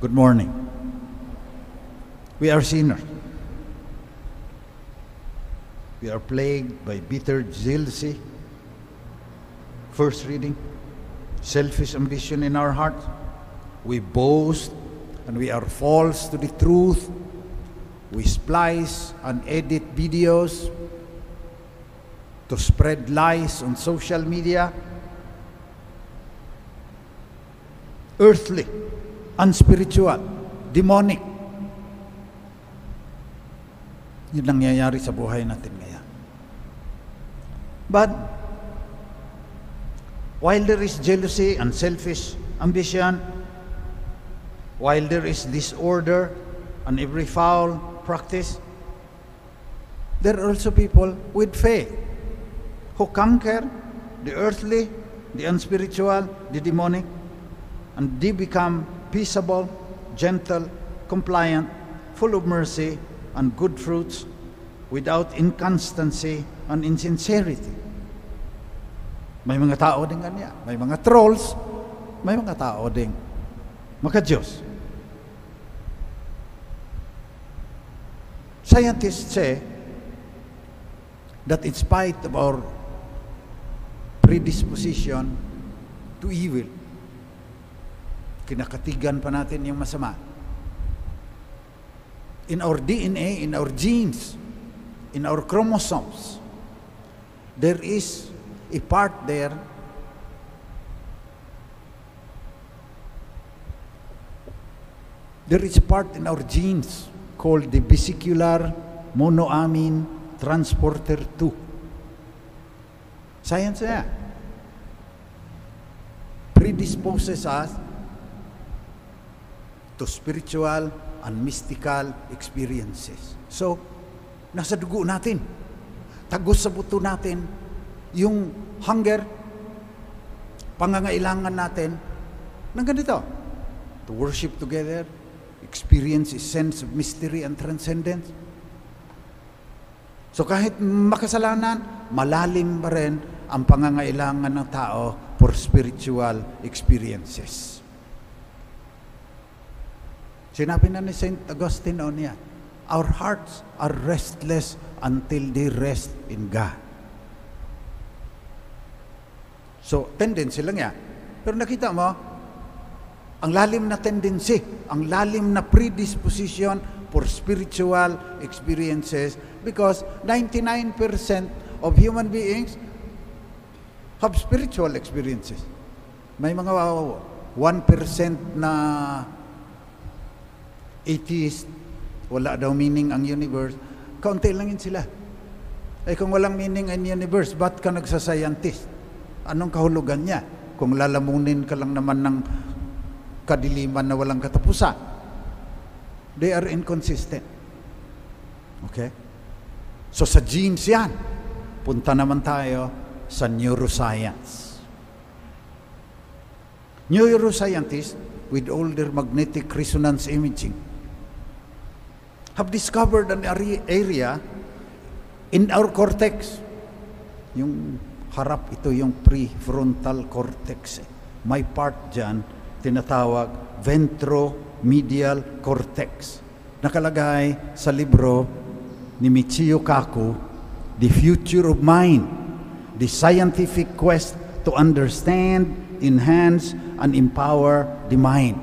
Good morning. We are sinners. We are plagued by bitter jealousy. First reading, selfish ambition in our hearts. We boast and we are false to the truth. We splice and edit videos to spread lies on social media. Earthly, unspiritual, demonic. Yun nangyayari sa buhay natin ngayon. But, while there is jealousy and selfish ambition, while there is disorder and every foul practice, there are also people with faith who conquer the earthly, the unspiritual, the demonic, and they become peaceable, gentle, compliant, full of mercy, and good fruits without inconstancy and insincerity. May mga tao din. May mga trolls, may mga tao din maka-Diyos. Scientists say that in spite of our predisposition to evil, kinakatigan pa natin yung masama in our DNA, in our genes, in our chromosomes, there is a part there there is a part in our genes called the vesicular monoamine transporter 2. Science na Predisposes us to spiritual and mystical experiences. So, nasa dugo natin. Tagos sa buto natin yung hunger, pangangailangan natin ng ganito. To worship together, experience a sense of mystery and transcendence. So kahit makasalanan, malalim pa rin ang pangangailangan ng tao for spiritual experiences. Sinabi na ni St. Augustine on yan, our hearts are restless until they rest in God. So, tendency lang yan. Pero nakita mo, ang lalim na tendency, ang lalim na predisposition for spiritual experiences because 99% of human beings have spiritual experiences. May mga 1% na atheist, wala daw meaning ang universe, kaunti lang yun sila. Eh kung walang meaning ang universe, ba't ka nagsascientist? Anong kahulugan niya? Kung lalamunin ka lang naman ng kadiliman na walang katapusan. They are inconsistent. Okay? So sa genes yan, punta naman tayo sa neuroscience. Neuroscientists with all their magnetic resonance imaging have discovered an area in our cortex. Yung harap ito yung prefrontal cortex. May part dyan, tinatawag ventromedial cortex. Nakalagay sa libro ni Michio Kaku, The Future of Mind, The Scientific Quest to Understand, Enhance, and Empower the Mind.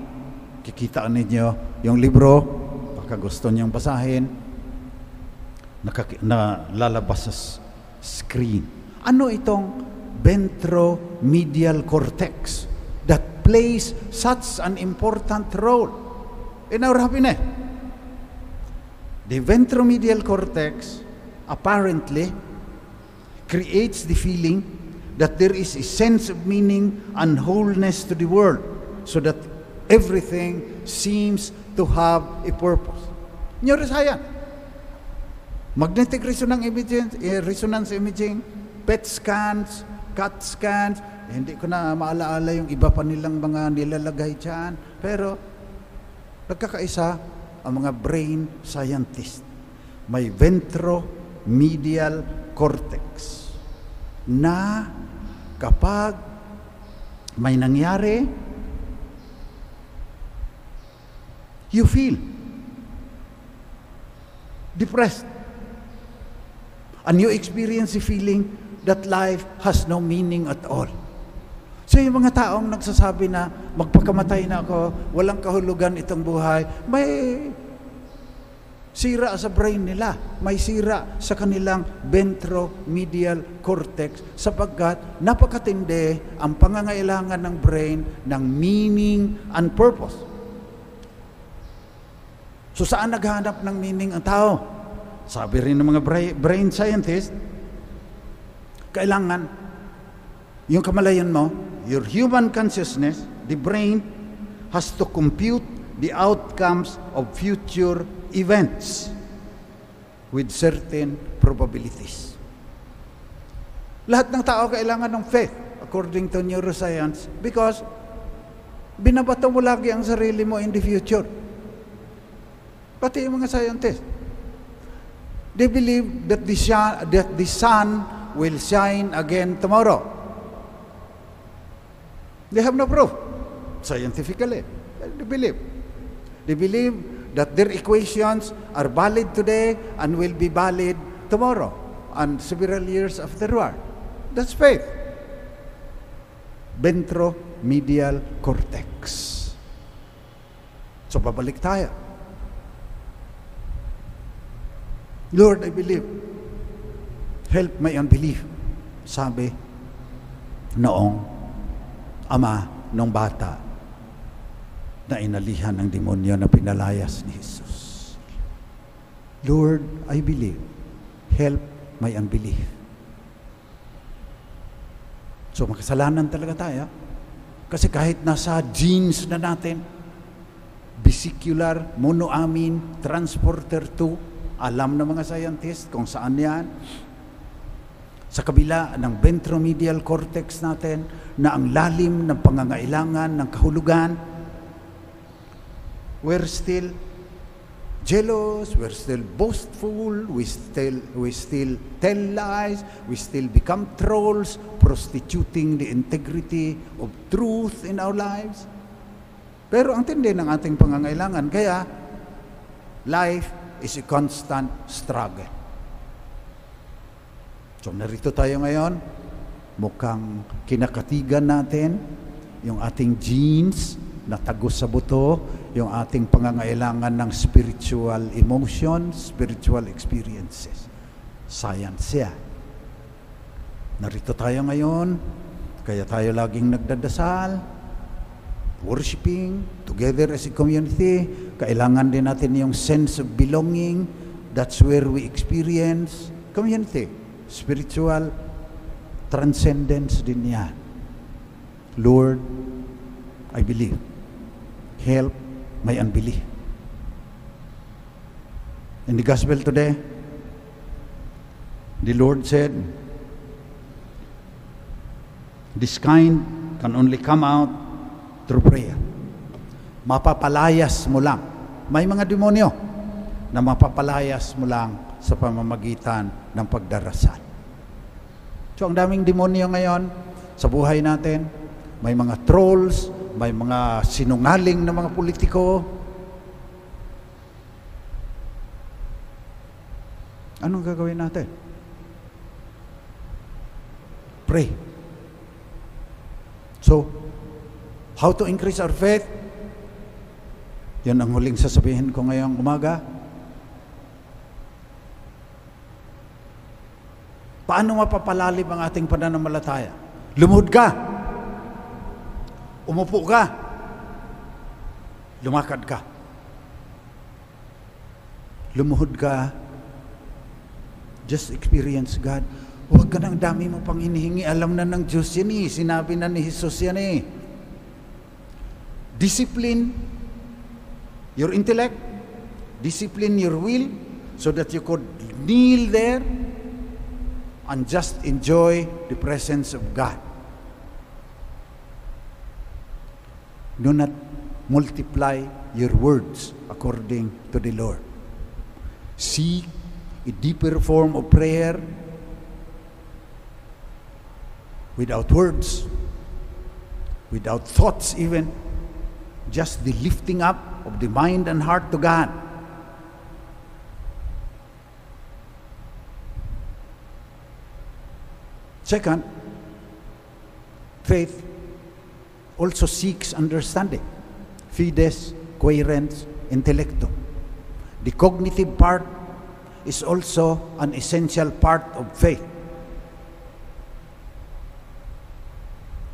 Kikita ninyo yung libro, baka gusto niyong basahin, nakaki- na lalabas sa screen. Ano itong ventromedial cortex that plays such an important role in our happiness? The ventromedial cortex apparently creates the feeling that there is a sense of meaning and wholeness to the world so that everything seems to have a purpose. Neuroscience. Magnetic resonance imaging, eh, resonance imaging, PET scans, CAT scans, hindi ko na maalaala yung iba pa nilang mga nilalagay dyan. Pero, nagkakaisa ang mga brain scientist. May ventromedial cortex na kapag may nangyari you feel depressed. And you experience the feeling that life has no meaning at all. So yung mga taong nagsasabi na magpakamatay na ako, walang kahulugan itong buhay, may sira sa brain nila, may sira sa kanilang ventromedial cortex sapagkat napakatindi ang pangangailangan ng brain ng meaning and purpose. So saan naghahanap ng meaning ang tao? Sabi rin ng mga brain scientists, kailangan yung kamalayan mo, your human consciousness, the brain, has to compute the outcomes of future events with certain probabilities. Lahat ng tao kailangan ng faith according to neuroscience because binabato mo lagi ang sarili mo in the future. Pati yung mga scientists. They believe that the, that the sun will shine again tomorrow. They have no proof, scientifically. They believe. They believe that their equations are valid today and will be valid tomorrow and several years afterward. That's faith. Ventromedial cortex. So, babalik tayo. Lord, I believe. Help my unbelief. Sabi noong ama ng bata na inalihan ng demonyo na pinalayas ni Jesus. Lord, I believe. Help my unbelief. So makasalanan talaga tayo. Kasi kahit nasa genes na natin, vesicular, monoamine, transporter 2, alam ng mga scientist kung saan yan, sa kabila ng ventromedial cortex natin na ang lalim ng pangangailangan ng kahulugan, we're still jealous, we're still boastful, we still, we still tell lies, we still become trolls, prostituting the integrity of truth in our lives. Pero ang tindi ng ating pangangailangan, kaya life is a constant struggle. So narito tayo ngayon, mukhang kinakatigan natin yung ating genes na tagos sa buto, yung ating pangangailangan ng spiritual emotions, spiritual experiences. Science yan. Narito tayo ngayon, kaya tayo laging nagdadasal, worshiping, together as a community. Kailangan din natin yung sense of belonging. That's where we experience community spiritual transcendence din yan. Lord, I believe. Help my unbelief. In the gospel today, the Lord said, this kind can only come out through prayer. Mapapalayas mo lang. May mga demonyo na mapapalayas mo lang sa pamamagitan ng pagdarasal. So ang daming demonyo ngayon sa buhay natin, may mga trolls, may mga sinungaling na mga politiko. Anong gagawin natin? Pray. So, how to increase our faith? Yan ang huling sasabihin ko ngayong umaga. Paano mapapalalim ang ating pananampalataya? Lumuhod ka. Umupo ka. Lumakad ka. Lumuhod ka. Just experience God. Huwag ka ng dami mo pang hinihingi. Alam na ng Diyos yan eh. Sinabi na ni Jesus yan eh. Discipline your intellect. Discipline your will so that you could kneel there and just enjoy the presence of God. Do not multiply your words according to the Lord. Seek a deeper form of prayer without words, without thoughts even, just the lifting up of the mind and heart to God. Second, faith also seeks understanding. Fides, coherence, intellectum. The cognitive part is also an essential part of faith.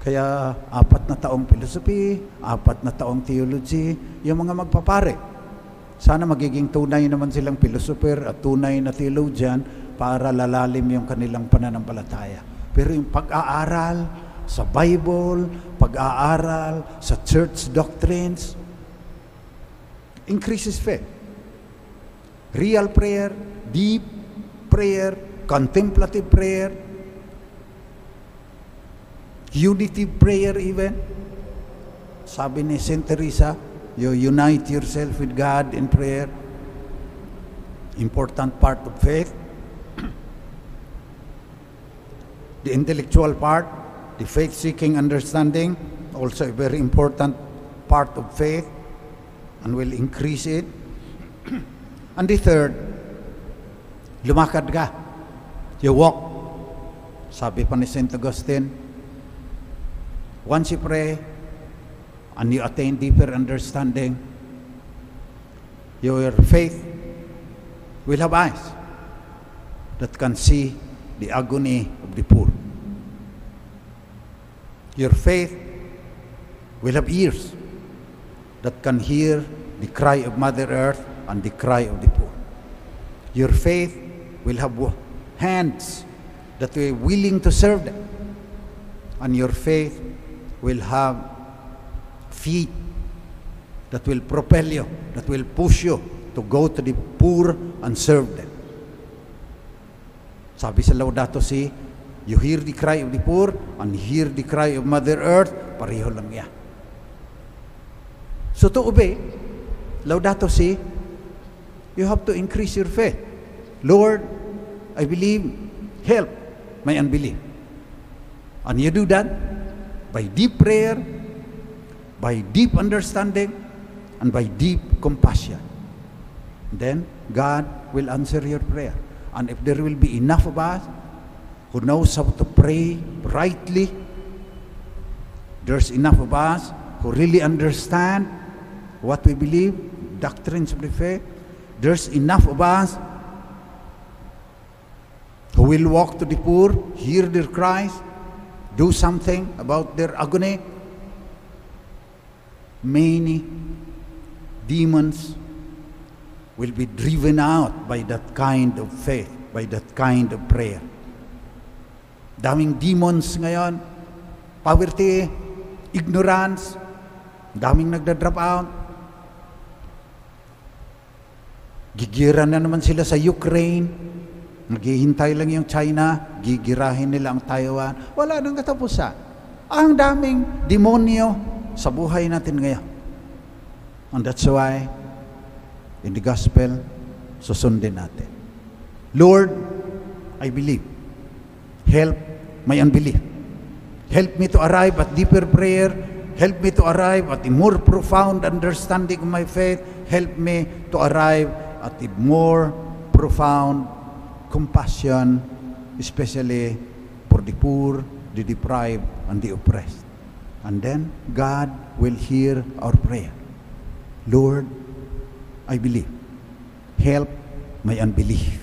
Kaya apat na taong philosophy, apat na taong theology, yung mga magpapare. Sana magiging tunay naman silang philosopher at tunay na theologian para lalalim yung kanilang pananampalataya. Pero yung pag-aaral sa Bible, pag-aaral sa church doctrines, increases faith. Real prayer, deep prayer, contemplative prayer, unity prayer even. Sabi ni Saint Teresa, you unite yourself with God in prayer. Important part of faith. the intellectual part, the faith-seeking understanding, also a very important part of faith and will increase it. and the third, lumakad ka. You walk. Sabi pa ni St. Augustine, once you pray and you attain deeper understanding, your faith will have eyes that can see the agony of the poor. Your faith will have ears that can hear the cry of Mother Earth and the cry of the poor. Your faith will have hands that are willing to serve them. And your faith will have feet that will propel you, that will push you to go to the poor and serve them. Sabi sa Laudato Si, you hear the cry of the poor and hear the cry of Mother Earth, pareho lang yan. So to obey, Laudato Si, you have to increase your faith. Lord, I believe, help my unbelief. And you do that by deep prayer, by deep understanding, and by deep compassion. Then God will answer your prayer. And if there will be enough of us who knows how to pray rightly, there's enough of us who really understand what we believe, doctrines of the faith, there's enough of us who will walk to the poor, hear their cries, do something about their agony. Many demons will be driven out by that kind of faith, by that kind of prayer. Daming demons ngayon, poverty, ignorance, daming nagda-drop out. Gigiran na naman sila sa Ukraine, Naghihintay lang yung China, gigirahin nila ang Taiwan. Wala nang katapusan. Ang daming demonyo sa buhay natin ngayon. And that's why, in the gospel, susundin natin. Lord, I believe. Help my unbelief. Help me to arrive at deeper prayer. Help me to arrive at a more profound understanding of my faith. Help me to arrive at a more profound compassion, especially for the poor, the deprived, and the oppressed. And then God will hear our prayer. Lord, I believe. Help my unbelief.